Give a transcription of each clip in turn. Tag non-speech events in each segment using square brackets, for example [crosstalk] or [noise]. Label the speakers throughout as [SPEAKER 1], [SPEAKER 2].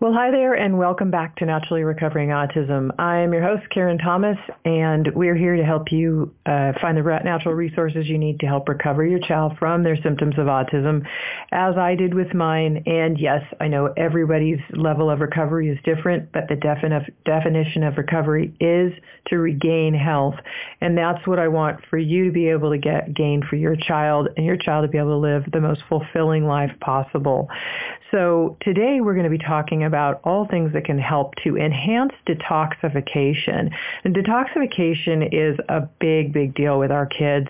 [SPEAKER 1] Well, hi there, and welcome back to Naturally Recovering Autism. I'm your host, Karen Thomas, and we're here to help you uh, find the natural resources you need to help recover your child from their symptoms of autism, as I did with mine. And yes, I know everybody's level of recovery is different, but the defini- definition of recovery is to regain health. And that's what I want for you to be able to get gain for your child and your child to be able to live the most fulfilling life possible. So today we're going to be talking about all things that can help to enhance detoxification. And detoxification is a big, big deal with our kids.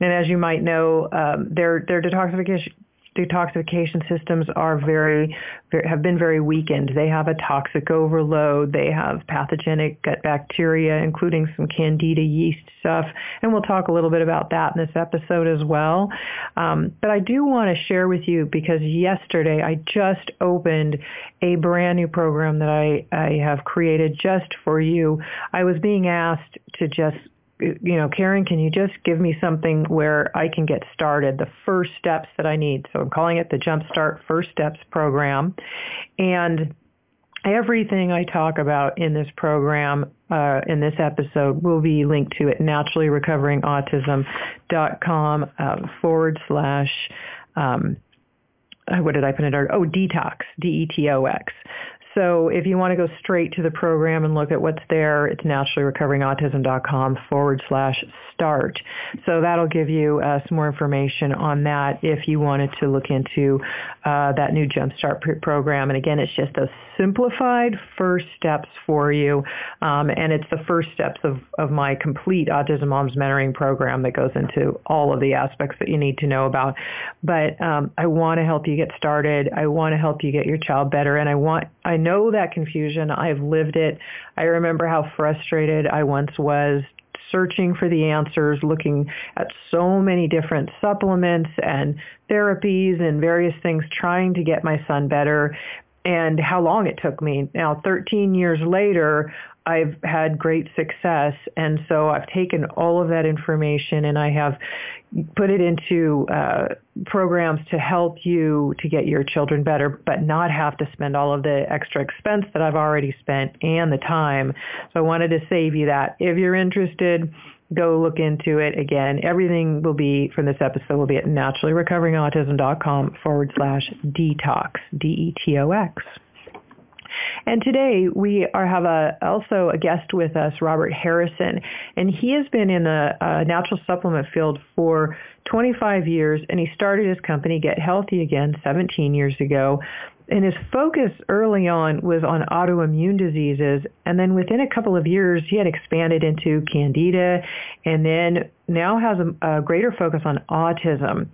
[SPEAKER 1] And as you might know, um, their their detoxification detoxification systems are very, very, have been very weakened. They have a toxic overload. They have pathogenic gut bacteria, including some candida yeast stuff. And we'll talk a little bit about that in this episode as well. Um, but I do want to share with you because yesterday I just opened a brand new program that I, I have created just for you. I was being asked to just you know, Karen, can you just give me something where I can get started, the first steps that I need? So I'm calling it the Jumpstart First Steps Program. And everything I talk about in this program, uh, in this episode, will be linked to at naturallyrecoveringautism.com uh, forward slash, um, uh, what did I put in there? Oh, detox, D-E-T-O-X. So if you want to go straight to the program and look at what's there, it's naturallyrecoveringautism.com forward slash start. So that'll give you uh, some more information on that if you wanted to look into uh, that new Jumpstart program. And again, it's just a simplified first steps for you. Um, and it's the first steps of, of my complete Autism Moms Mentoring program that goes into all of the aspects that you need to know about. But um, I want to help you get started. I want to help you get your child better. And I want, I know that confusion. I've lived it. I remember how frustrated I once was searching for the answers, looking at so many different supplements and therapies and various things, trying to get my son better and how long it took me. Now, 13 years later, I've had great success. And so I've taken all of that information and I have put it into uh, programs to help you to get your children better, but not have to spend all of the extra expense that I've already spent and the time. So I wanted to save you that. If you're interested, go look into it again. Everything will be from this episode will be at naturallyrecoveringautism.com forward slash detox, D-E-T-O-X. And today we are, have a, also a guest with us, Robert Harrison, and he has been in the uh, natural supplement field for 25 years, and he started his company, Get Healthy Again, 17 years ago and his focus early on was on autoimmune diseases. And then within a couple of years he had expanded into candida and then now has a, a greater focus on autism.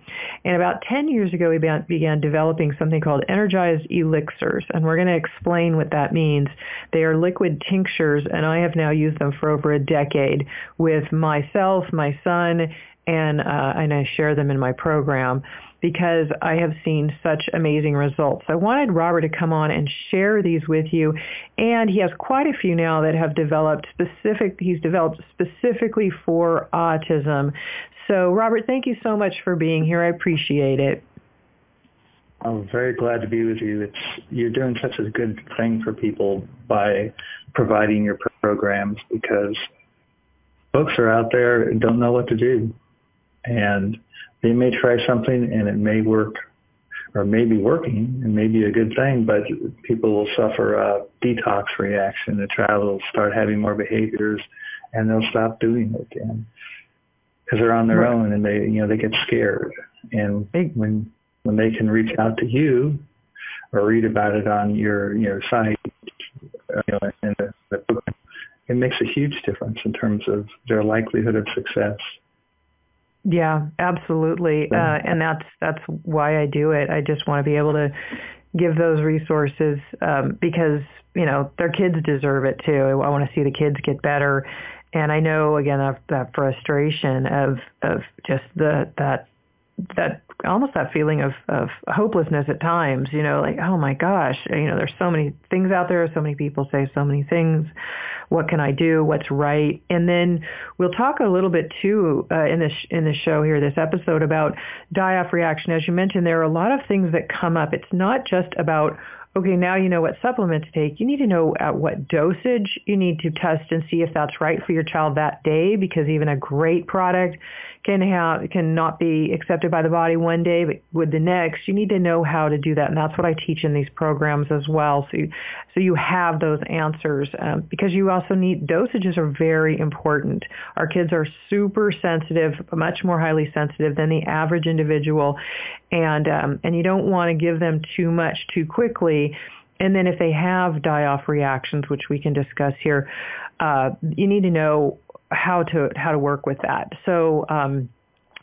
[SPEAKER 1] And about 10 years ago he began, began developing something called energized elixirs. And we're going to explain what that means. They are liquid tinctures and i have now used them for over a decade with myself my son and uh, and I share them in my program because I have seen such amazing results. I wanted Robert to come on and share these with you, and he has quite a few now that have developed specific. He's developed specifically for autism. So, Robert, thank you so much for being here. I appreciate it.
[SPEAKER 2] I'm very glad to be with you. It's you're doing such a good thing for people by providing your programs because folks are out there and don't know what to do. And they may try something and it may work or may be working and may be a good thing, but people will suffer a detox reaction. The child will start having more behaviors and they'll stop doing it because they're on their right. own and they, you know, they get scared. And when, when they can reach out to you or read about it on your, your site, uh, you know, in the, the book, it makes a huge difference in terms of their likelihood of success.
[SPEAKER 1] Yeah, absolutely. Uh, and that's that's why I do it. I just want to be able to give those resources um, because you know their kids deserve it too. I want to see the kids get better, and I know again that, that frustration of of just the that that almost that feeling of of hopelessness at times you know like oh my gosh you know there's so many things out there so many people say so many things. What can i do? What's right? And then we'll talk a little bit too uh, in this in this show here this episode about die off reaction. As you mentioned there are a lot of things that come up. It's not just about okay, now you know what supplement to take. You need to know at what dosage you need to test and see if that's right for your child that day because even a great product can have can not be accepted by the body one day but with the next you need to know how to do that. And that's what I teach in these programs as well. So you, so you have those answers um, because you also need dosages are very important. Our kids are super sensitive much more highly sensitive than the average individual and um, and you don't want to give them too much too quickly and then if they have die-off reactions, which we can discuss here, uh, you need to know how to how to work with that. So um,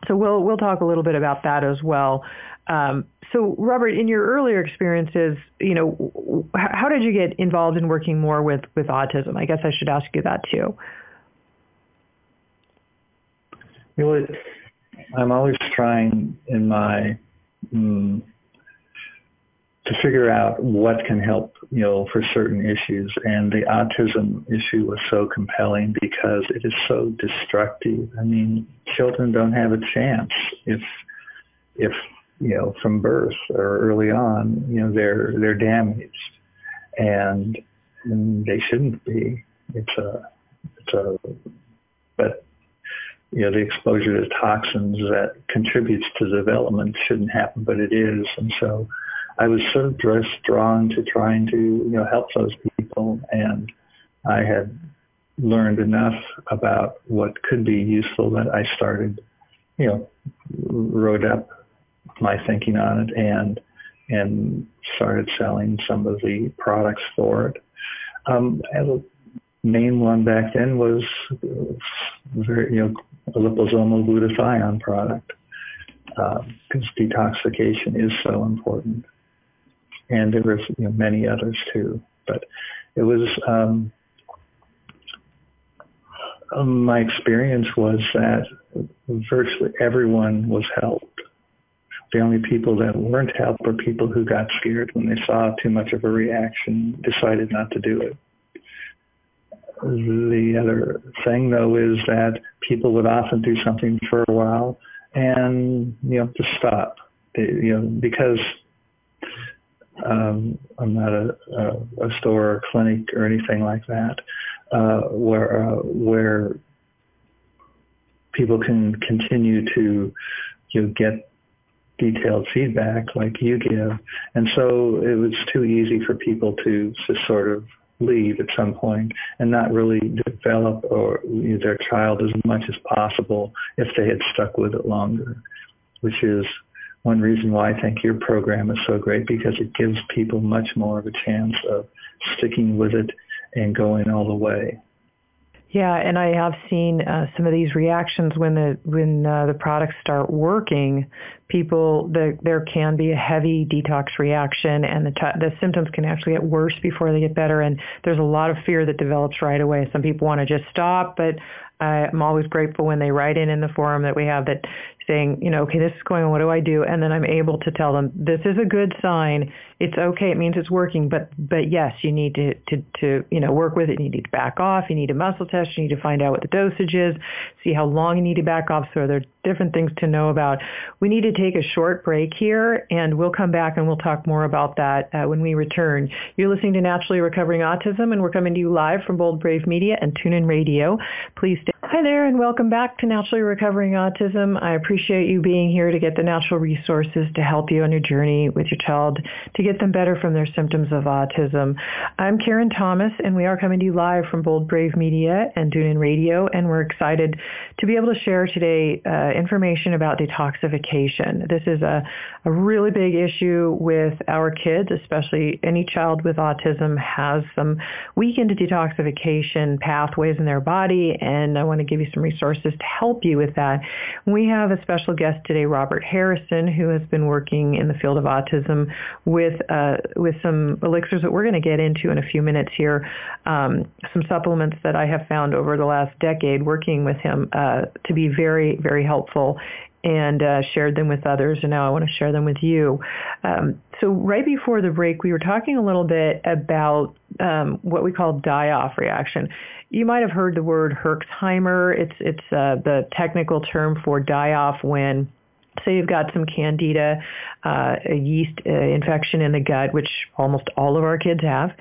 [SPEAKER 1] so we'll we'll talk a little bit about that as well. Um, so Robert, in your earlier experiences, you know, how did you get involved in working more with with autism? I guess I should ask you that too.
[SPEAKER 2] You know, I'm always trying in my mm, to figure out what can help, you know, for certain issues. And the autism issue was so compelling because it is so destructive. I mean, children don't have a chance if, if, you know, from birth or early on, you know, they're, they're damaged and, and they shouldn't be. It's a, it's a, but you know, the exposure to toxins that contributes to development shouldn't happen, but it is. And so I was sort of just drawn to trying to, you know, help those people. And I had learned enough about what could be useful that I started, you know, wrote up my thinking on it and and started selling some of the products for it. Um, main one back then was very, you know, a liposomal glutathione product because uh, detoxification is so important and there were you know, many others too. But it was um, um, my experience was that virtually everyone was helped. The only people that weren't helped were people who got scared when they saw too much of a reaction, decided not to do it. The other thing, though, is that people would often do something for a while and you know just stop, you know, because um, I'm not a, a, a, store or clinic or anything like that, uh, where uh, where people can continue to you know, get detailed feedback like you give, and so it was too easy for people to just sort of leave at some point and not really develop or you know, their child as much as possible if they had stuck with it longer, which is one reason why I think your program is so great because it gives people much more of a chance of sticking with it and going all the way.
[SPEAKER 1] Yeah, and I have seen uh, some of these reactions when the when uh, the products start working. People, the, there can be a heavy detox reaction, and the t- the symptoms can actually get worse before they get better. And there's a lot of fear that develops right away. Some people want to just stop, but I'm always grateful when they write in in the forum that we have that saying, you know, okay, this is going on. What do I do? And then I'm able to tell them this is a good sign. It's okay. It means it's working. But but yes, you need to to to you know work with it. You need to back off. You need a muscle test. You need to find out what the dosage is. See how long you need to back off. So there are different things to know about. We need to take a short break here, and we'll come back and we'll talk more about that uh, when we return. You're listening to Naturally Recovering Autism, and we're coming to you live from Bold Brave Media and TuneIn Radio. Please stay. Hi there, and welcome back to Naturally Recovering Autism. I appreciate you being here to get the natural resources to help you on your journey with your child to get them better from their symptoms of autism. I'm Karen Thomas, and we are coming to you live from Bold Brave Media and TuneIn Radio, and we're excited to be able to share today uh, information about detoxification. This is a, a really big issue with our kids, especially any child with autism has some weakened detoxification pathways in their body, and I want to give you some resources to help you with that. We have a special guest today, Robert Harrison, who has been working in the field of autism with uh, with some elixirs that we're going to get into in a few minutes here. Um, some supplements that I have found over the last decade working with him uh, to be very, very helpful and uh, shared them with others, and now I want to share them with you. Um, so right before the break, we were talking a little bit about um, what we call die-off reaction. You might have heard the word Herxheimer. It's it's uh, the technical term for die-off when say you've got some candida, uh, a yeast uh, infection in the gut, which almost all of our kids have.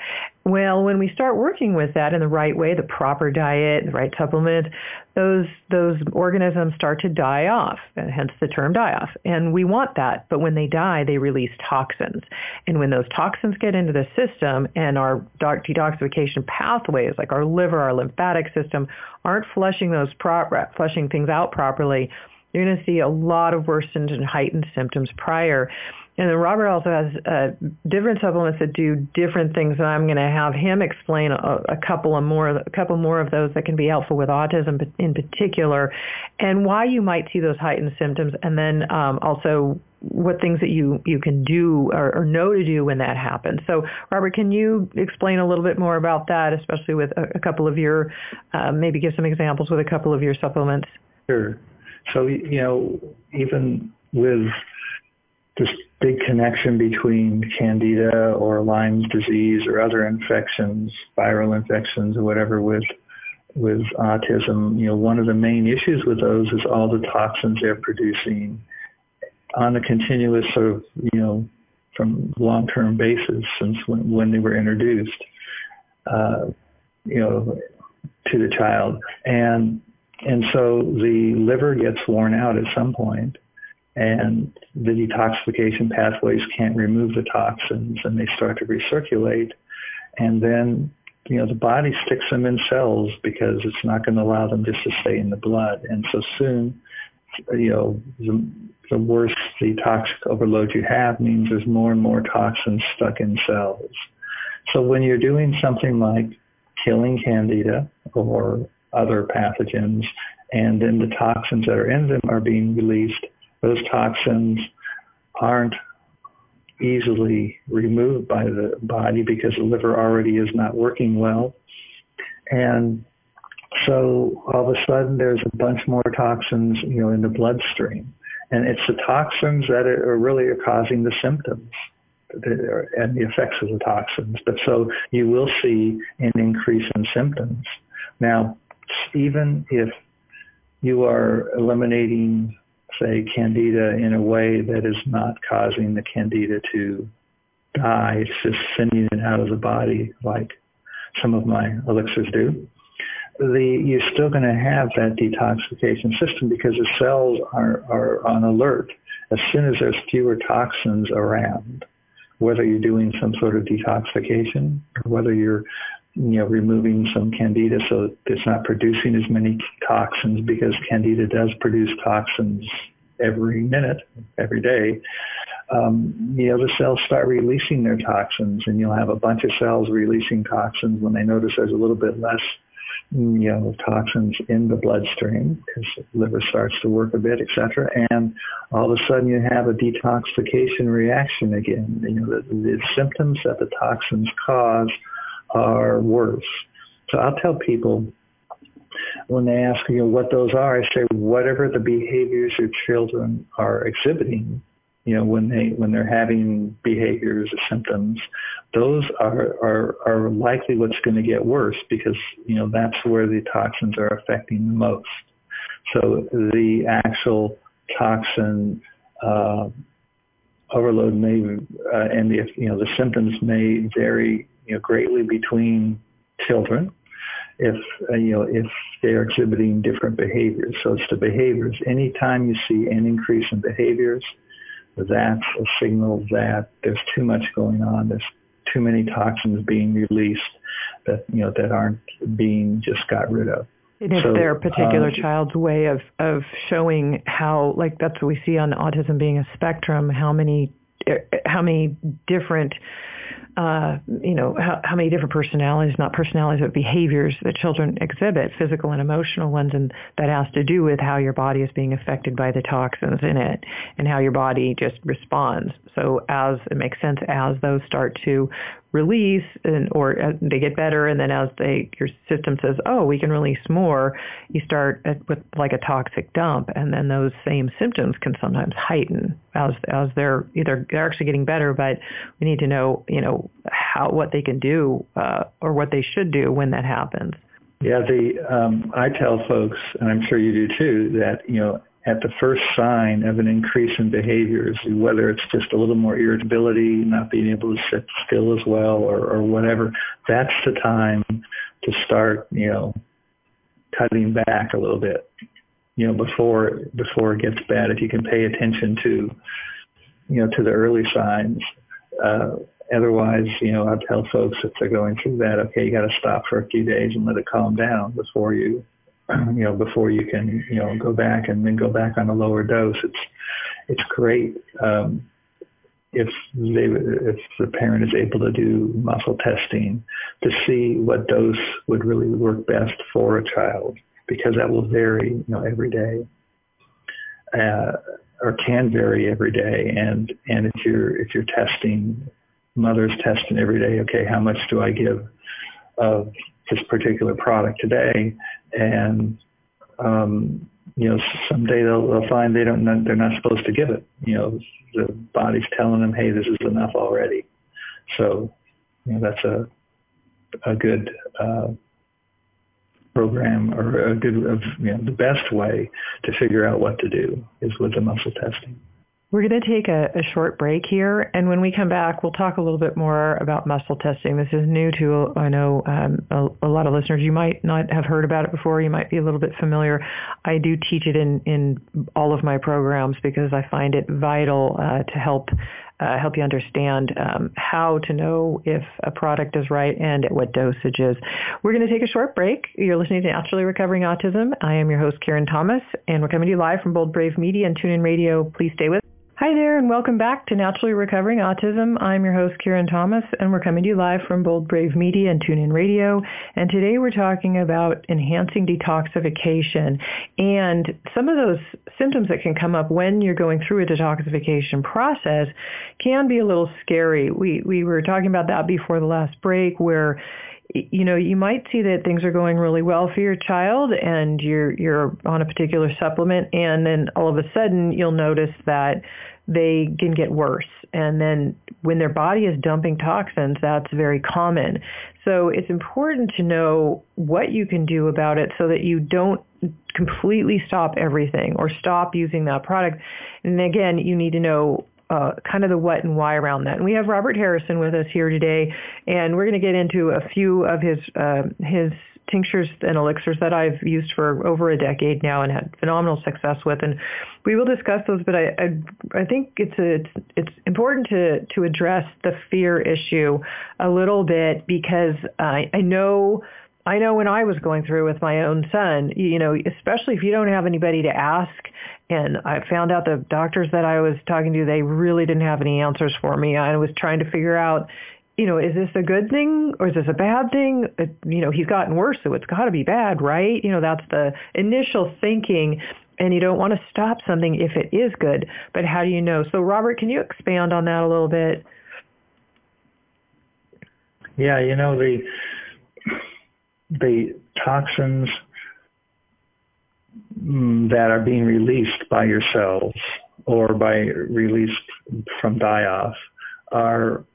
[SPEAKER 1] Well, when we start working with that in the right way, the proper diet, the right supplement, those those organisms start to die off, and hence the term die off. And we want that, but when they die, they release toxins. And when those toxins get into the system and our detoxification pathways, like our liver, our lymphatic system, aren't flushing those pro- flushing things out properly, you're going to see a lot of worsened and heightened symptoms prior. And then Robert also has uh, different supplements that do different things, and I'm going to have him explain a, a couple of more, a couple more of those that can be helpful with autism in particular, and why you might see those heightened symptoms, and then um, also what things that you you can do or, or, know to do when that happens. So, Robert, can you explain a little bit more about that, especially with a, a couple of your, uh, maybe give some examples with a couple of your supplements?
[SPEAKER 2] Sure. So, you know, even with this big connection between candida or Lyme's disease or other infections, viral infections or whatever with with autism, you know, one of the main issues with those is all the toxins they're producing on a continuous sort of, you know, from long-term basis since when, when they were introduced, uh, you know, to the child. And and so the liver gets worn out at some point and the detoxification pathways can't remove the toxins and they start to recirculate. And then, you know, the body sticks them in cells because it's not going to allow them just to stay in the blood. And so soon, you know, the, the worse the toxic overload you have means there's more and more toxins stuck in cells. So when you're doing something like killing candida or other pathogens, and then the toxins that are in them are being released. Those toxins aren't easily removed by the body because the liver already is not working well. And so all of a sudden there's a bunch more toxins, you know, in the bloodstream. And it's the toxins that are really are causing the symptoms and the effects of the toxins. But so you will see an increase in symptoms. Now, even if you are eliminating, say, candida in a way that is not causing the candida to die, it's just sending it out of the body like some of my elixirs do, the, you're still going to have that detoxification system because the cells are, are on alert as soon as there's fewer toxins around, whether you're doing some sort of detoxification or whether you're you know, removing some candida so it's not producing as many toxins because candida does produce toxins every minute, every day. Um, you know, the cells start releasing their toxins and you'll have a bunch of cells releasing toxins when they notice there's a little bit less you know, toxins in the bloodstream because the liver starts to work a bit, etc. And all of a sudden you have a detoxification reaction again. You know, the, the symptoms that the toxins cause are worse. So I'll tell people when they ask you know, what those are, I say whatever the behaviors your children are exhibiting, you know, when they when they're having behaviors or symptoms, those are are, are likely what's going to get worse because you know that's where the toxins are affecting the most. So the actual toxin uh, overload may uh, and the you know the symptoms may vary you know, greatly between children if uh, you know if they're exhibiting different behaviors. So it's the behaviors. Anytime you see an increase in behaviors, that's a signal that there's too much going on. There's too many toxins being released that you know that aren't being just got rid of.
[SPEAKER 1] And if so, their particular um, child's way of of showing how, like that's what we see on autism being a spectrum, how many how many different uh, you know, how, how many different personalities, not personalities, but behaviors that children exhibit, physical and emotional ones, and that has to do with how your body is being affected by the toxins in it and how your body just responds. So as it makes sense, as those start to release and or uh, they get better and then as they your system says oh we can release more you start at, with like a toxic dump and then those same symptoms can sometimes heighten as as they're either they're actually getting better but we need to know you know how what they can do uh, or what they should do when that happens.
[SPEAKER 2] Yeah the um, I tell folks and I'm sure you do too that you know at the first sign of an increase in behaviors, whether it's just a little more irritability, not being able to sit still as well, or, or whatever, that's the time to start, you know, cutting back a little bit, you know, before before it gets bad. If you can pay attention to, you know, to the early signs. Uh, otherwise, you know, I tell folks if they're going through that, okay, you got to stop for a few days and let it calm down before you [clears throat] you know, before you can, you know, go back and then go back on a lower dose. It's it's great um, if they if the parent is able to do muscle testing to see what dose would really work best for a child because that will vary, you know, every day. Uh, or can vary every day and and if you're if you're testing mothers testing every day okay how much do i give of this particular product today. And um, you know someday they'll, they'll find they don't they're not supposed to give it. You know the body's telling them hey this is enough already. So you know that's a a good uh, program or a good you know the best way to figure out what to do is with the muscle testing
[SPEAKER 1] we're going to take a, a, short break here, and when we come back, we'll talk a little bit more about muscle testing. This is new to, I know, um, a, a, lot of listeners. You might not have heard about it before. You might be a little bit familiar. I do teach it in, in all of my programs because I find it vital uh, to help uh, help you understand um, how to know if a product is right and at what dosages. We're going to take a short break. You're listening to Naturally Recovering Autism. I am your host, Karen Thomas, and we're coming to you live from Bold Brave Media and TuneIn Radio. Please stay with us. Hi there, and welcome back to Naturally Recovering Autism. I'm your host, Karen Thomas, and we're coming to you live from Bold Brave Media and TuneIn Radio. And today we're talking about enhancing detoxification and some of those symptoms that can come up when you're going through a detoxification process can be a little scary. We we were talking about that before the last break, where you know, you might see that things are going really well for your child and you're you're on a particular supplement and then all of a sudden you'll notice that they can get worse. And then when their body is dumping toxins, that's very common. So it's important to know what you can do about it so that you don't completely stop everything or stop using that product. And again, you need to know uh, kind of the what and why around that. And we have Robert Harrison with us here today, and we're going to get into a few of his uh, his tinctures and elixirs that I've used for over a decade now and had phenomenal success with. And we will discuss those, but I I, I think it's a, it's it's important to to address the fear issue a little bit because I I know. I know when I was going through with my own son, you know, especially if you don't have anybody to ask, and I found out the doctors that I was talking to, they really didn't have any answers for me. I was trying to figure out, you know, is this a good thing or is this a bad thing? It, you know, he's gotten worse, so it's got to be bad, right? You know, that's the initial thinking. And you don't want to stop something if it is good, but how do you know? So, Robert, can you expand on that a little bit?
[SPEAKER 2] Yeah, you know the the toxins mm, that are being released by your cells or by released from die-off are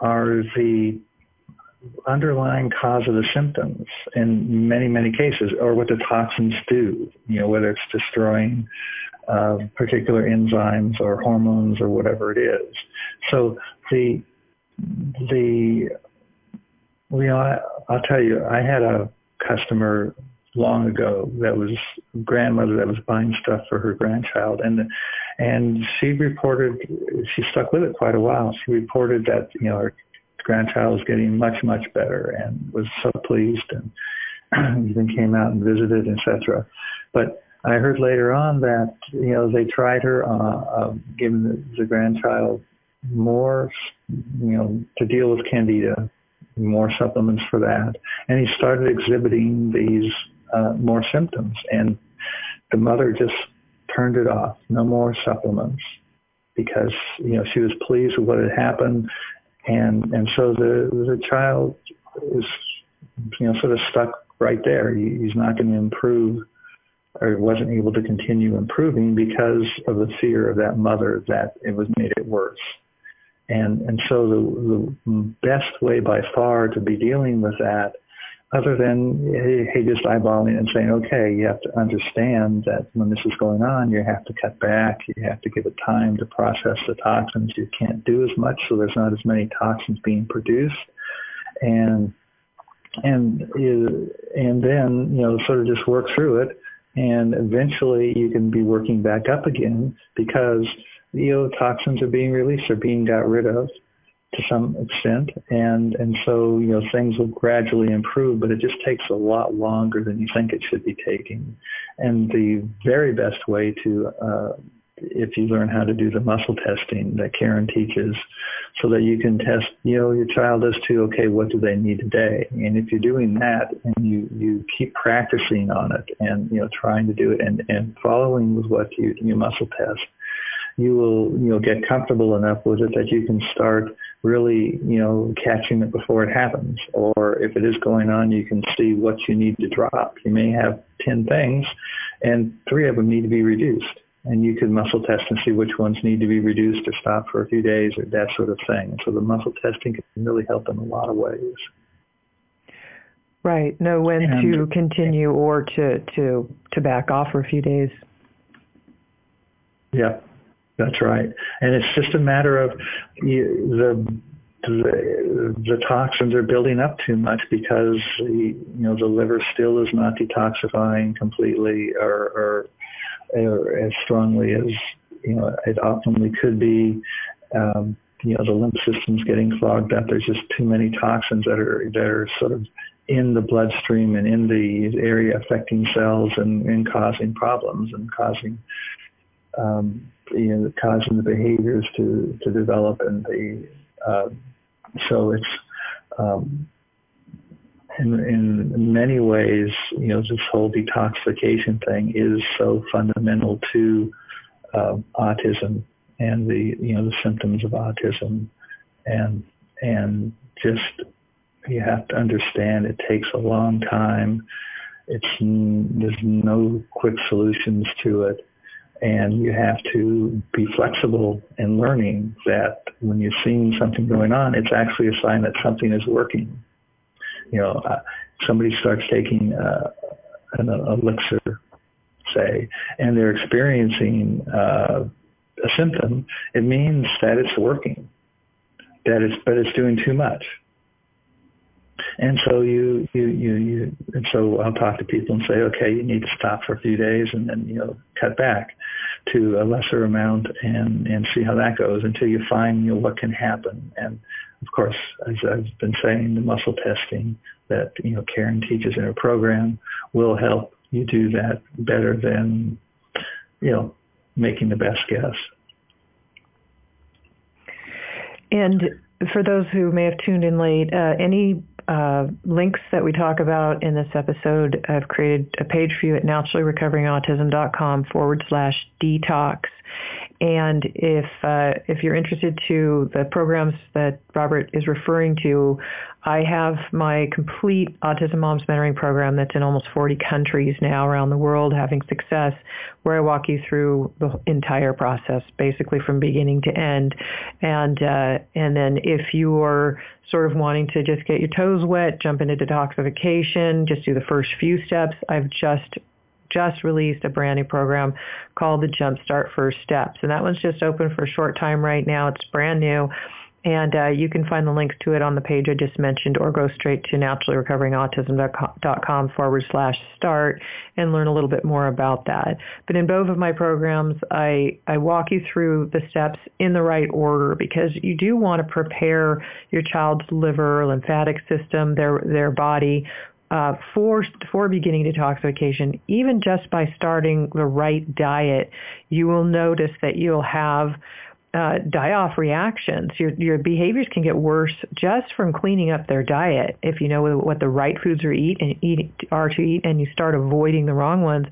[SPEAKER 2] are the underlying cause of the symptoms in many, many cases, or what the toxins do, you know, whether it's destroying uh, particular enzymes or hormones or whatever it is. So the, the, you know, I, I'll tell you, I had a customer long ago that was grandmother that was buying stuff for her grandchild and and she reported she stuck with it quite a while. She reported that you know her grandchild was getting much much better and was so pleased and [clears throat] even came out and visited etc but i heard later on that you know they tried her uh, uh giving the, the grandchild more you know to deal with candida more supplements for that and he started exhibiting these uh, more symptoms. And the mother just turned it off. No more supplements because you know she was pleased with what had happened, and and so the the child is you know sort of stuck right there. He, he's not going to improve or wasn't able to continue improving because of the fear of that mother that it was made it worse. And and so the the best way by far to be dealing with that other than hey, hey, just eyeballing and saying, okay, you have to understand that when this is going on, you have to cut back. You have to give it time to process the toxins. You can't do as much, so there's not as many toxins being produced, and and and then you know sort of just work through it, and eventually you can be working back up again because know toxins are being released, are being got rid of, to some extent, and and so you know things will gradually improve, but it just takes a lot longer than you think it should be taking. And the very best way to uh, if you learn how to do the muscle testing that Karen teaches so that you can test, you know, your child does too, okay, what do they need today? And if you're doing that and you, you keep practicing on it and, you know, trying to do it and, and following with what you, you muscle test, you will, you know, get comfortable enough with it that you can start really, you know, catching it before it happens. Or if it is going on, you can see what you need to drop. You may have 10 things and three of them need to be reduced. And you can muscle test and see which ones need to be reduced or stop for a few days or that sort of thing. So the muscle testing can really help in a lot of ways.
[SPEAKER 1] Right. Know when and, to continue or to, to, to back off for a few days.
[SPEAKER 2] Yeah. That's right. And it's just a matter of you, the, the the toxins are building up too much because you know the liver still is not detoxifying completely or, or, or as strongly as you know it optimally could be. Um, you know the lymph system's getting clogged up. There's just too many toxins that are that are sort of in the bloodstream and in the area affecting cells and, and causing problems and causing um, you know, causing the behaviors to, to develop and the, uh, so it's, um, in, in many ways, you know, this whole detoxification thing is so fundamental to uh, autism and the, you know, the symptoms of autism and, and just, you have to understand it takes a long time. It's, there's no quick solutions to it and you have to be flexible in learning that when you're seeing something going on, it's actually a sign that something is working. You know, uh, somebody starts taking uh, an elixir, say, and they're experiencing uh, a symptom, it means that it's working. That it's, but it's doing too much. And so you, you, you, you, and so I'll talk to people and say, okay, you need to stop for a few days and then, you know, cut back to a lesser amount and, and see how that goes until you find, you know, what can happen. And of course, as I've been saying, the muscle testing that, you know, Karen teaches in her program will help you do that better than, you know, making the best guess.
[SPEAKER 1] And for those who may have tuned in late, uh, any uh, links that we talk about in this episode, I've created a page for you at naturallyrecoveringautism.com forward slash detox. And if uh, if you're interested to the programs that Robert is referring to, I have my complete Autism Moms Mentoring program that's in almost 40 countries now around the world having success, where I walk you through the entire process, basically from beginning to end. And uh, and then if you're sort of wanting to just get your toes wet, jump into detoxification, just do the first few steps, I've just just released a brand new program called the Jumpstart First Steps. And that one's just open for a short time right now. It's brand new. And uh, you can find the links to it on the page I just mentioned or go straight to naturallyrecoveringautism.com forward slash start and learn a little bit more about that. But in both of my programs, I, I walk you through the steps in the right order because you do want to prepare your child's liver, lymphatic system, their, their body uh, for for beginning detoxification, even just by starting the right diet, you will notice that you'll have uh, die-off reactions. Your your behaviors can get worse just from cleaning up their diet. If you know what the right foods are eat and eat are to eat, and you start avoiding the wrong ones,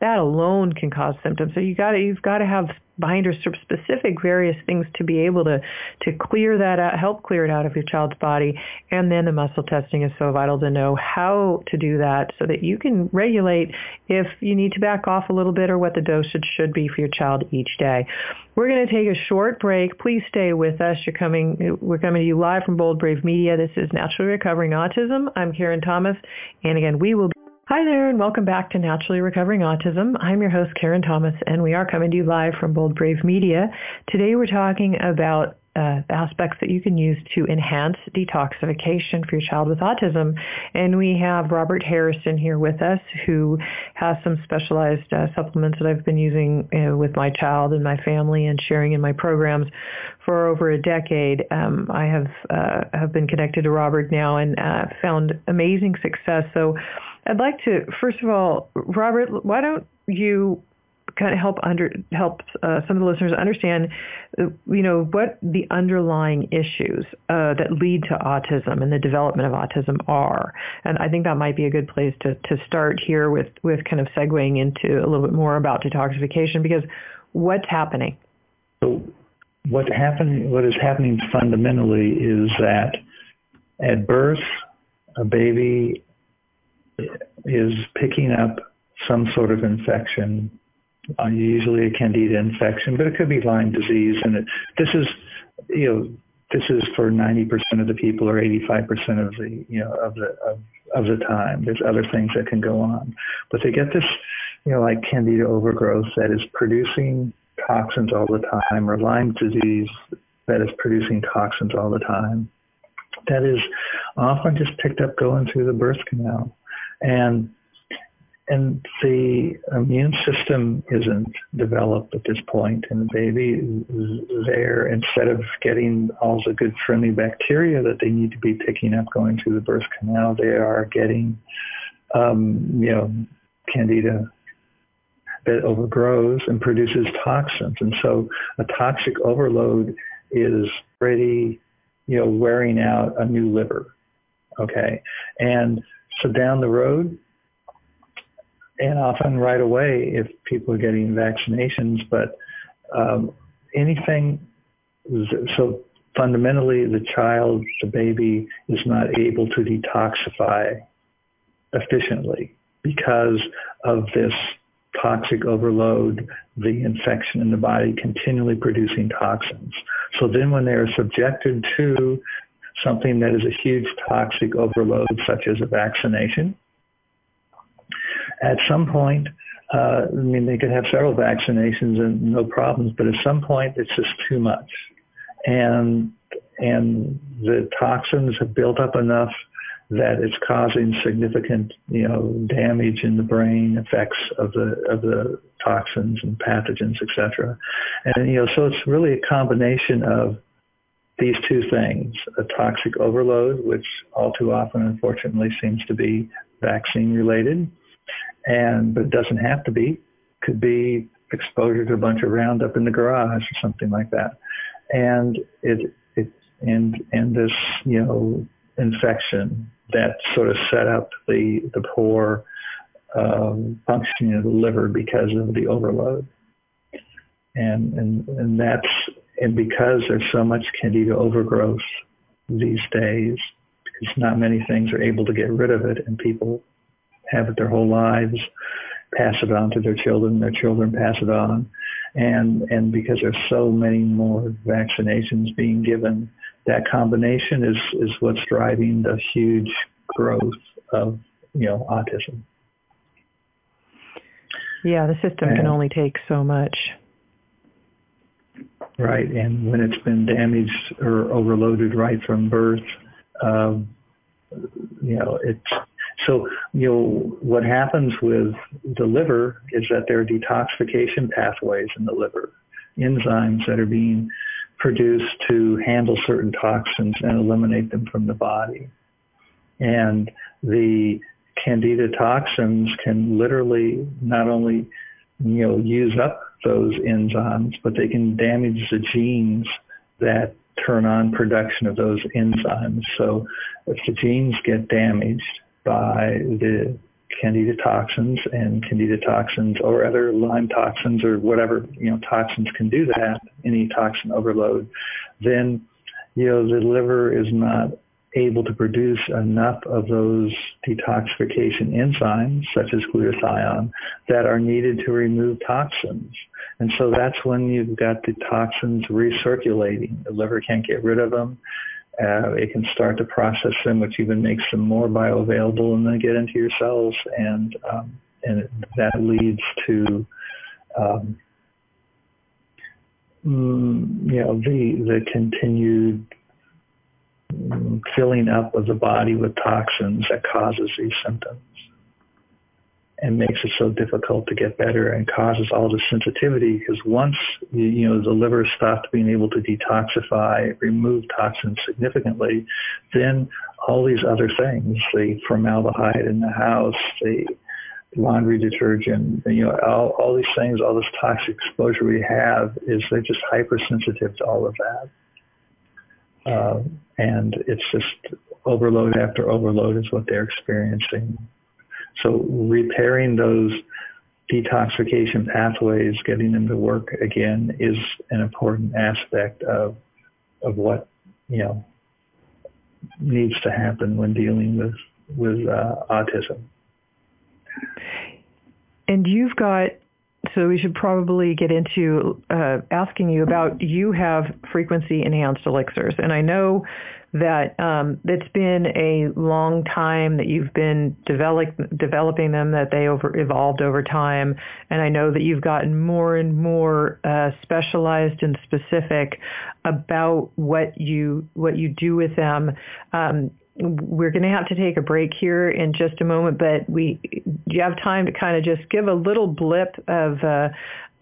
[SPEAKER 1] that alone can cause symptoms. So you got you've got to have binders, specific various things to be able to to clear that out, help clear it out of your child's body. And then the muscle testing is so vital to know how to do that so that you can regulate if you need to back off a little bit or what the dosage should be for your child each day. We're going to take a short break. Please stay with us. You're coming. We're coming to you live from Bold Brave Media. This is Naturally Recovering Autism. I'm Karen Thomas, and again, we will. Be Hi there and welcome back to Naturally Recovering Autism. I'm your host Karen Thomas and we are coming to you live from Bold Brave Media. Today we're talking about uh, aspects that you can use to enhance detoxification for your child with autism. And we have Robert Harrison here with us who has some specialized uh, supplements that I've been using uh, with my child and my family and sharing in my programs for over a decade. Um, I have uh, have been connected to Robert now and uh, found amazing success. So I'd like to, first of all, Robert, why don't you kind of help under help uh, some of the listeners understand, uh, you know, what the underlying issues uh, that lead to autism and the development of autism are. And I think that might be a good place to to start here with with kind of segueing into a little bit more about detoxification because what's happening.
[SPEAKER 2] So what happening what is happening fundamentally is that at birth a baby is picking up some sort of infection, uh, usually a candida infection, but it could be Lyme disease. And it, this is, you know, this is for 90% of the people or 85% of the, you know, of the, of, of the time. There's other things that can go on. But they get this, you know, like candida overgrowth that is producing toxins all the time or Lyme disease that is producing toxins all the time. That is often just picked up going through the birth canal and and the immune system isn't developed at this point. and the baby there instead of getting all the good friendly bacteria that they need to be picking up going through the birth canal they are getting um, you know candida that overgrows and produces toxins and so a toxic overload is already you know wearing out a new liver okay and so down the road, and often right away if people are getting vaccinations, but um, anything, so fundamentally the child, the baby is not able to detoxify efficiently because of this toxic overload, the infection in the body continually producing toxins. So then when they're subjected to something that is a huge toxic overload, such as a vaccination. At some point, uh, I mean, they could have several vaccinations and no problems, but at some point, it's just too much, and and the toxins have built up enough that it's causing significant, you know, damage in the brain, effects of the of the toxins and pathogens, etc. And you know, so it's really a combination of these two things, a toxic overload, which all too often, unfortunately, seems to be vaccine related, and but it doesn't have to be. Could be exposure to a bunch of Roundup in the garage or something like that, and it it and and this you know infection that sort of set up the the poor um, functioning of the liver because of the overload, and and and that's and because there's so much candida overgrowth these days, because not many things are able to get rid of it, and people have it their whole lives, pass it on to their children, their children pass it on, and and because there's so many more vaccinations being given, that combination is is what's driving the huge growth of you know autism.
[SPEAKER 1] Yeah, the system and, can only take so much.
[SPEAKER 2] Right, and when it's been damaged or overloaded right from birth, um, you know, it's so you know what happens with the liver is that there are detoxification pathways in the liver, enzymes that are being produced to handle certain toxins and eliminate them from the body, and the candida toxins can literally not only you know use up those enzymes, but they can damage the genes that turn on production of those enzymes. So if the genes get damaged by the candida toxins and candida toxins or other lyme toxins or whatever you know toxins can do that any toxin overload then you know the liver is not able to produce enough of those detoxification enzymes such as glutathione that are needed to remove toxins and so that's when you've got the toxins recirculating. The liver can't get rid of them uh, it can start to process them, which even makes them more bioavailable, and then get into your cells, and um, and that leads to um, mm, you know the the continued filling up of the body with toxins that causes these symptoms and makes it so difficult to get better and causes all the sensitivity because once you know the liver stopped being able to detoxify, remove toxins significantly, then all these other things, the formaldehyde in the house, the laundry detergent, you know, all, all these things, all this toxic exposure we have is they're just hypersensitive to all of that. Uh, and it's just overload after overload is what they're experiencing. So repairing those detoxification pathways, getting them to work again is an important aspect of of what you know needs to happen when dealing with with uh, autism.
[SPEAKER 1] And you've got so we should probably get into uh, asking you about you have frequency enhanced elixirs, and I know that um, it's been a long time that you've been develop, developing them, that they over, evolved over time, and I know that you've gotten more and more uh, specialized and specific about what you what you do with them. Um, we're going to have to take a break here in just a moment, but we do you have time to kind of just give a little blip of uh,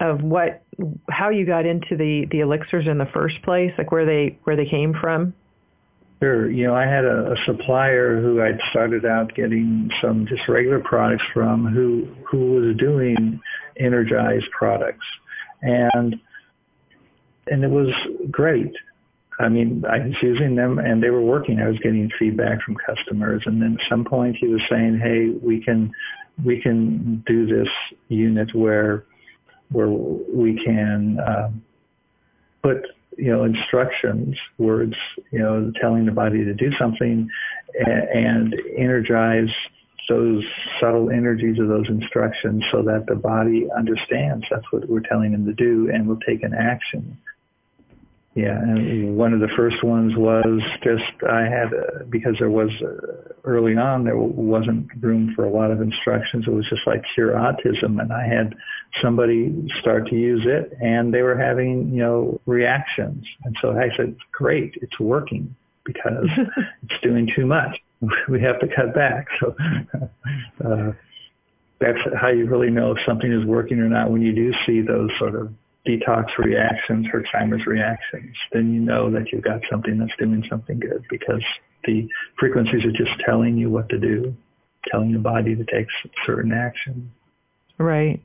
[SPEAKER 1] of what how you got into the the elixirs in the first place, like where they where they came from?
[SPEAKER 2] Sure. You know, I had a, a supplier who I'd started out getting some just regular products from who who was doing energized products. And and it was great. I mean, I was using them and they were working. I was getting feedback from customers, and then at some point he was saying, "Hey, we can we can do this unit where where we can um, put you know instructions, words, you know, telling the body to do something, and, and energize those subtle energies of those instructions so that the body understands that's what we're telling them to do and will take an action. Yeah, and one of the first ones was just I had uh, because there was uh, early on there wasn't room for a lot of instructions. It was just like cure autism, and I had somebody start to use it, and they were having you know reactions, and so I said, "Great, it's working because [laughs] it's doing too much. [laughs] we have to cut back." So. [laughs] Uh, that's how you really know if something is working or not when you do see those sort of detox reactions, Herxheimer's reactions, then you know that you've got something that's doing something good because the frequencies are just telling you what to do, telling the body to take certain action.
[SPEAKER 1] Right.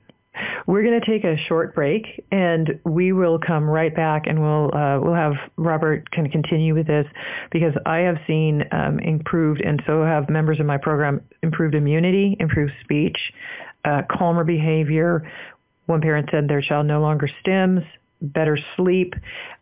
[SPEAKER 1] We're going to take a short break, and we will come right back, and we'll uh, we'll have Robert kind of continue with this because I have seen um, improved, and so have members of my program improved immunity, improved speech, uh, calmer behavior. One parent said their child no longer stims, better sleep,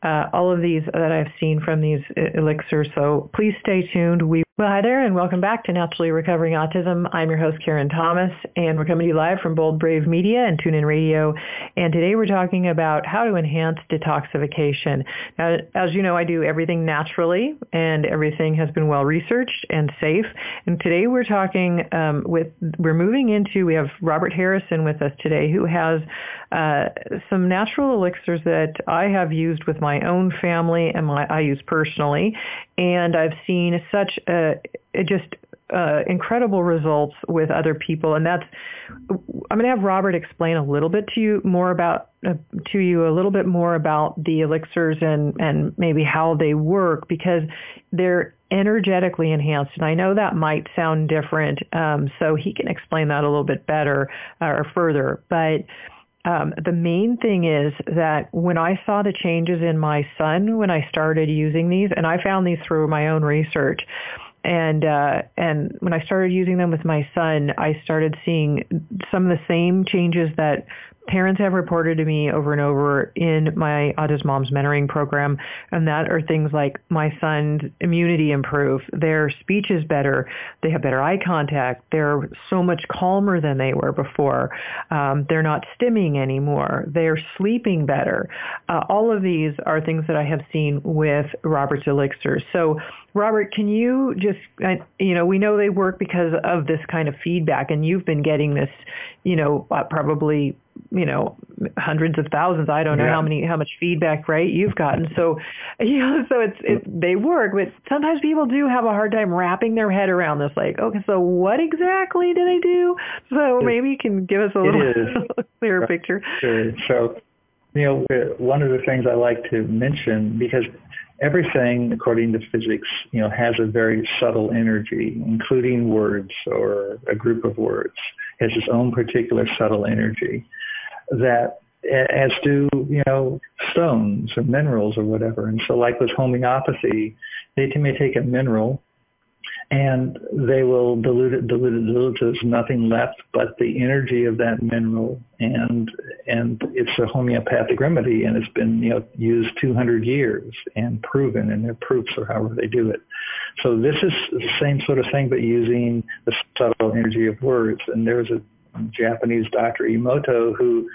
[SPEAKER 1] uh, all of these that I've seen from these elixirs. So please stay tuned. We well, hi there, and welcome back to Naturally Recovering Autism. I'm your host, Karen Thomas, and we're coming to you live from Bold Brave Media and TuneIn Radio. And today we're talking about how to enhance detoxification. Now, as you know, I do everything naturally, and everything has been well researched and safe. And today we're talking um, with, we're moving into, we have Robert Harrison with us today, who has uh, some natural elixirs that I have used with my own family and my, I use personally. And I've seen such a, just uh, incredible results with other people, and that's. I'm going to have Robert explain a little bit to you more about uh, to you a little bit more about the elixirs and and maybe how they work because they're energetically enhanced, and I know that might sound different, um, so he can explain that a little bit better uh, or further, but um, the main thing is that when I saw the changes in my son when I started using these, and I found these through my own research, and uh, and when I started using them with my son, I started seeing some of the same changes that parents have reported to me over and over in my Autism Moms mentoring program, and that are things like my son's immunity improved, their speech is better, they have better eye contact, they're so much calmer than they were before, um, they're not stimming anymore, they're sleeping better. Uh, all of these are things that I have seen with Robert's elixirs. So Robert, can you just, you know, we know they work because of this kind of feedback, and you've been getting this, you know, uh, probably, you know, hundreds of thousands. I don't know yeah. how many, how much feedback, right? You've gotten. So, [laughs] you know, so it's, it, they work, but sometimes people do have a hard time wrapping their head around this. Like, okay, so what exactly do they do? So maybe you can give us a little [laughs] clearer picture.
[SPEAKER 2] Sure. So, you know, one of the things I like to mention because everything, according to physics, you know, has a very subtle energy, including words or a group of words, has its own particular subtle energy that as do, you know, stones or minerals or whatever. And so like with homeopathy, they may take a mineral and they will dilute it, dilute it, dilute it. There's nothing left but the energy of that mineral, and and it's a homeopathic remedy, and it's been you know used 200 years and proven, and their proofs or however they do it. So this is the same sort of thing, but using the subtle energy of words. And there's a Japanese doctor Emoto who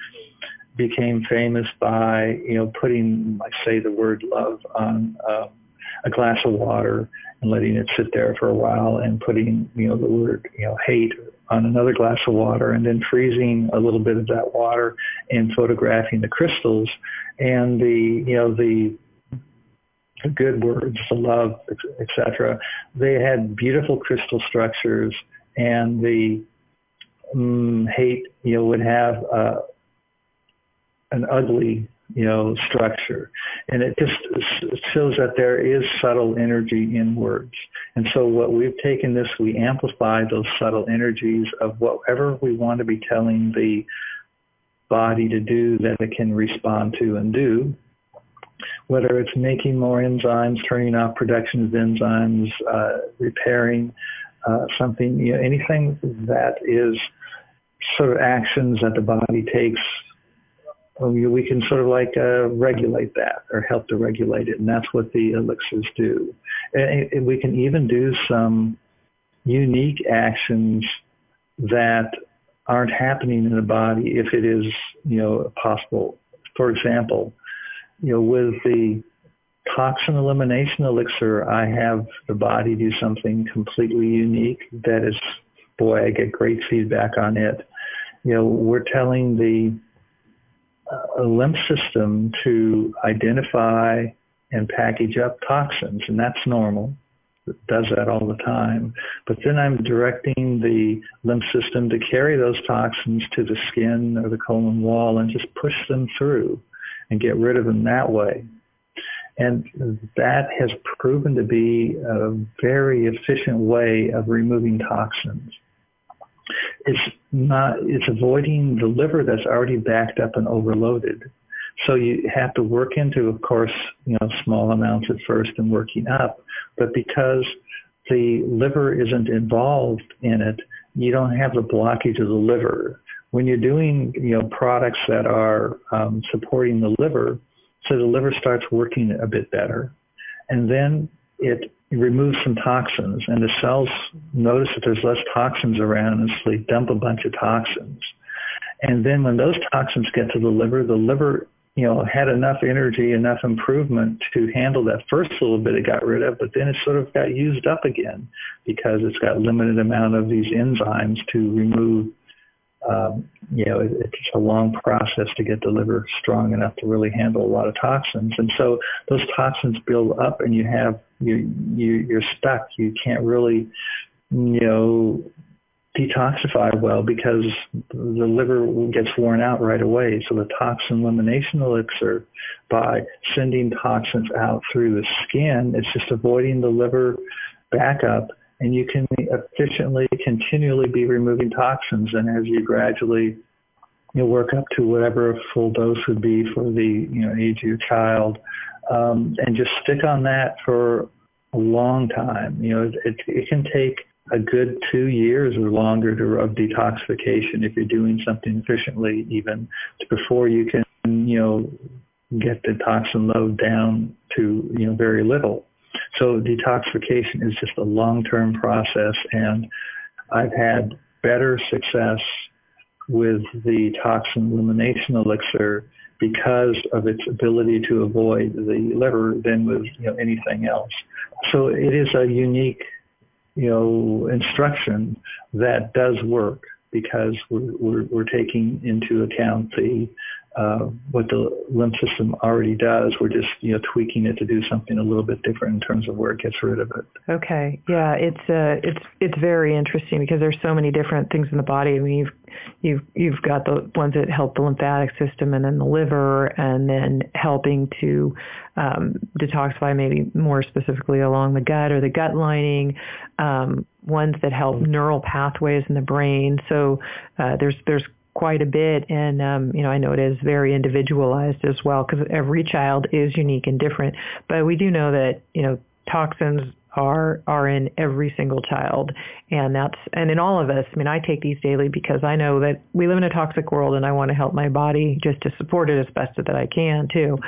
[SPEAKER 2] became famous by you know putting, like say, the word love on. Uh, a glass of water and letting it sit there for a while and putting, you know, the word, you know, hate on another glass of water and then freezing a little bit of that water and photographing the crystals and the, you know, the good words, the love, etc. They had beautiful crystal structures and the um, hate, you know, would have uh, an ugly you know, structure. And it just shows that there is subtle energy in words. And so what we've taken this, we amplify those subtle energies of whatever we want to be telling the body to do that it can respond to and do. Whether it's making more enzymes, turning off production of enzymes, uh, repairing uh, something, you know, anything that is sort of actions that the body takes we can sort of like uh, regulate that or help to regulate it, and that's what the elixirs do. And we can even do some unique actions that aren't happening in the body if it is, you know, possible. For example, you know, with the toxin elimination elixir, I have the body do something completely unique that is, boy, I get great feedback on it. You know, we're telling the a lymph system to identify and package up toxins, and that's normal. It does that all the time. But then I'm directing the lymph system to carry those toxins to the skin or the colon wall and just push them through and get rid of them that way. And that has proven to be a very efficient way of removing toxins it's not it's avoiding the liver that's already backed up and overloaded. So you have to work into, of course, you know, small amounts at first and working up. But because the liver isn't involved in it, you don't have the blockage of the liver. When you're doing, you know, products that are um, supporting the liver, so the liver starts working a bit better, and then it removes some toxins and the cells notice that there's less toxins around and so they dump a bunch of toxins. And then when those toxins get to the liver, the liver, you know, had enough energy, enough improvement to handle that first little bit it got rid of, but then it sort of got used up again because it's got limited amount of these enzymes to remove um, you know, it, it's a long process to get the liver strong enough to really handle a lot of toxins. And so those toxins build up and you have, you, you, you're stuck. You can't really, you know, detoxify well because the liver gets worn out right away. So the toxin elimination elixir, by sending toxins out through the skin, it's just avoiding the liver backup and you can efficiently, continually be removing toxins. And as you gradually you know, work up to whatever a full dose would be for the you know age of your child, um, and just stick on that for a long time. You know, it, it can take a good two years or longer to, of detoxification if you're doing something efficiently even before you can, you know, get the toxin load down to, you know, very little. So detoxification is just a long-term process and I've had better success with the toxin elimination elixir because of its ability to avoid the liver than with you know, anything else. So it is a unique you know, instruction that does work because we're, we're, we're taking into account the uh, what the lymph system already does. We're just you know tweaking it to do something a little bit different in terms of where it gets rid of it.
[SPEAKER 1] Okay, yeah, it's uh, it's it's very interesting because there's so many different things in the body. I mean, you've you've you've got the ones that help the lymphatic system, and then the liver, and then helping to um, detoxify maybe more specifically along the gut or the gut lining. Um, ones that help neural pathways in the brain. So uh, there's there's quite a bit. And um, you know I know it is very individualized as well because every child is unique and different. But we do know that you know toxins are are in every single child. And that's and in all of us i mean i take these daily because i know that we live in a toxic world and i want to help my body just to support it as best that i can too.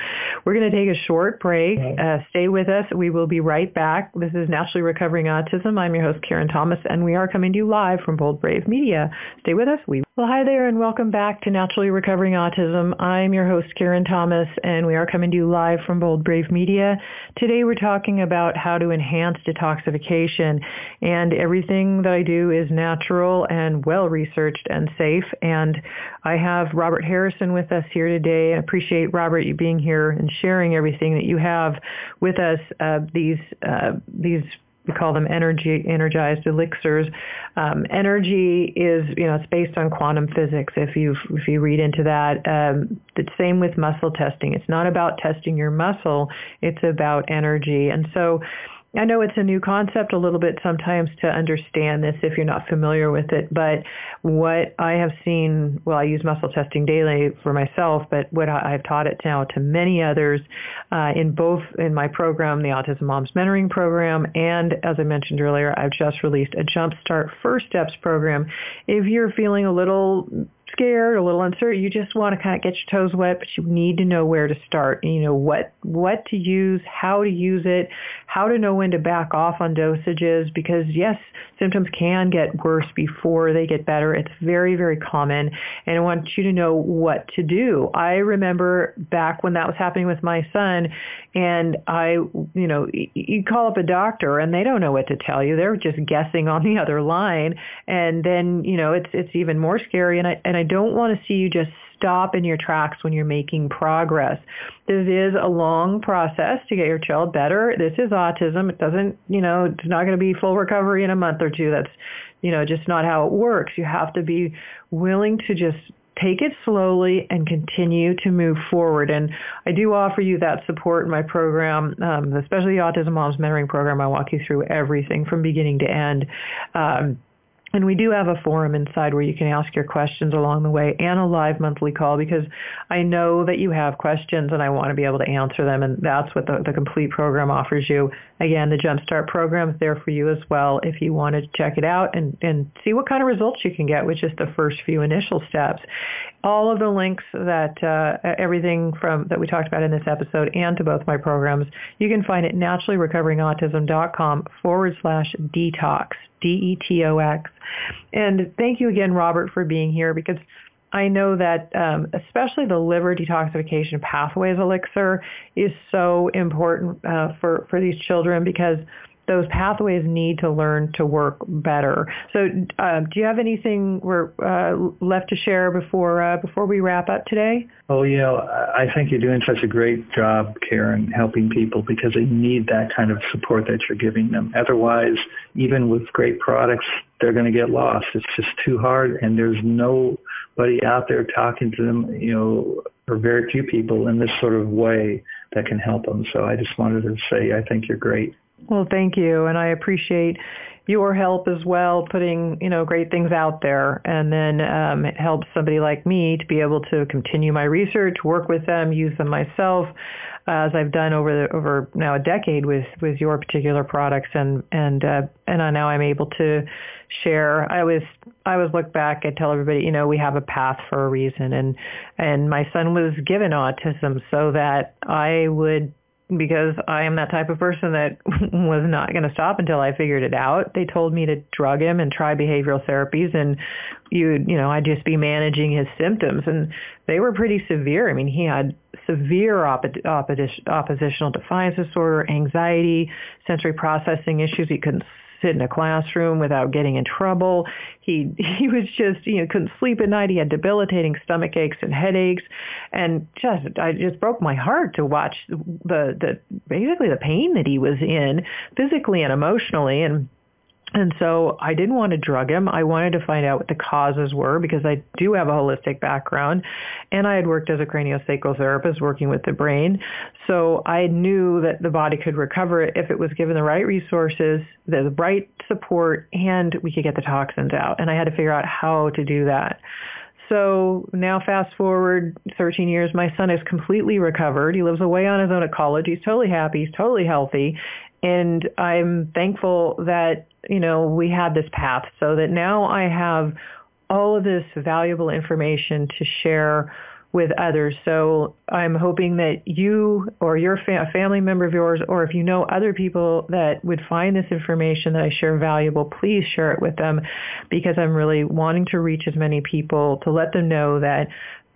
[SPEAKER 1] We're going to take a short break. Uh, stay with us. We will be right back. This is naturally recovering autism. I'm your host karen thomas and we are coming to you live from bold brave media. Stay with us. We well hi there and welcome back to naturally recovering autism. I'm your host karen thomas and we are coming to you live from bold brave media. Today we're talking about how to enhance detoxification. And everything that I do is natural and well researched and safe. And I have Robert Harrison with us here today. I appreciate Robert you being here and sharing everything that you have with us. Uh, these uh, these we call them energy energized elixirs. Um, energy is, you know, it's based on quantum physics. If you if you read into that, um, the same with muscle testing. It's not about testing your muscle; it's about energy. And so, I know it's a new concept a little bit sometimes to understand this if you're not familiar with it, but what I have seen, well, I use muscle testing daily for myself, but what I've taught it now to many others uh, in both in my program, the Autism Moms Mentoring Program, and as I mentioned earlier, I've just released a Jumpstart First Steps program. If you're feeling a little scared, a little uncertain, you just want to kind of get your toes wet, but you need to know where to start. You know what what to use, how to use it, how to know when to back off on dosages because yes, symptoms can get worse before they get better. It's very very common, and I want you to know what to do. I remember back when that was happening with my son, and I, you know, you call up a doctor and they don't know what to tell you. They're just guessing on the [laughs] other line, and then you know it's it's even more scary. And I and I don't want to see you just stop in your tracks when you're making progress. This is a long process to get your child better. This is autism. It doesn't, you know, it's not going to be full recovery in a month or two. That's, you know, just not how it works. You have to be willing to just take it slowly and continue to move forward. And I do offer you that support in my program, um, especially the Autism Moms Mentoring Program. I walk you through everything from beginning to end. Um, and we do have a forum inside where you can ask your questions along the way and a live monthly call because I know that you have questions and I want to be able to answer them. And that's what the, the complete program offers you. Again, the Jumpstart program is there for you as well if you want to check it out and, and see what kind of results you can get with just the first few initial steps. All of the links that uh, everything from that we talked about in this episode and to both my programs, you can find at naturallyrecoveringautism.com forward slash detox. D-E-T-O-X. And thank you again, Robert, for being here because I know that um, especially the liver detoxification pathways elixir is so important uh, for, for these children because those pathways need to learn to work better. So, uh, do you have anything uh, left to share before uh, before we wrap up today?
[SPEAKER 2] Oh, yeah, I think you're doing such a great job, Karen, helping people because they need that kind of support that you're giving them. Otherwise, even with great products, they're going to get lost. It's just too hard, and there's nobody out there talking to them, you know, or very few people in this sort of way that can help them. So I just wanted to say I think you're great.
[SPEAKER 1] Well, thank you, and I appreciate your help as well, putting you know great things out there, and then um, it helps somebody like me to be able to continue my research, work with them, use them myself, as I've done over the, over now a decade with with your particular products, and and uh, and I, now I'm able to share. I always I always look back. and tell everybody, you know, we have a path for a reason, and and my son was given autism so that I would because I am that type of person that [laughs] was not going to stop until I figured it out. They told me to drug him and try behavioral therapies and you you know, I'd just be managing his symptoms and they were pretty severe. I mean, he had severe oppo- oppositional defiance disorder, anxiety, sensory processing issues. He couldn't sit in a classroom without getting in trouble. He [laughs] he was just you know couldn't sleep at night. He had debilitating stomach aches and headaches, and just I just broke my heart to watch the the basically the pain that he was in physically and emotionally and and so I didn't want to drug him. I wanted to find out what the causes were because I do have a holistic background and I had worked as a craniosacral therapist working with the brain. So I knew that the body could recover if it was given the right resources, the right support, and we could get the toxins out. And I had to figure out how to do that. So now fast forward 13 years, my son is completely recovered. He lives away on his own at college. He's totally happy. He's totally healthy. And I'm thankful that you know, we had this path so that now I have all of this valuable information to share with others. So I'm hoping that you or your fa- family member of yours, or if you know other people that would find this information that I share valuable, please share it with them because I'm really wanting to reach as many people to let them know that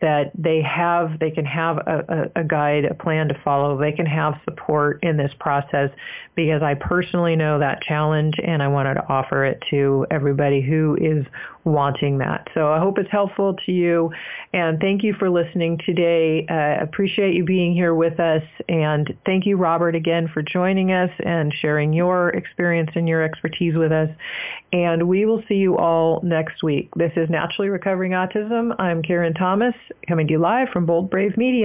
[SPEAKER 1] that they have, they can have a, a, a, guide, a plan to follow. They can have support in this process because I personally know that challenge and I wanted to offer it to everybody who is wanting that. So I hope it's helpful to you and thank you for listening today. Uh, appreciate you being here with us and thank you Robert again for joining us and sharing your experience and your expertise with us. And we will see you all next week. This is Naturally Recovering Autism. I'm Karen Thomas coming to you live from Bold Brave Media.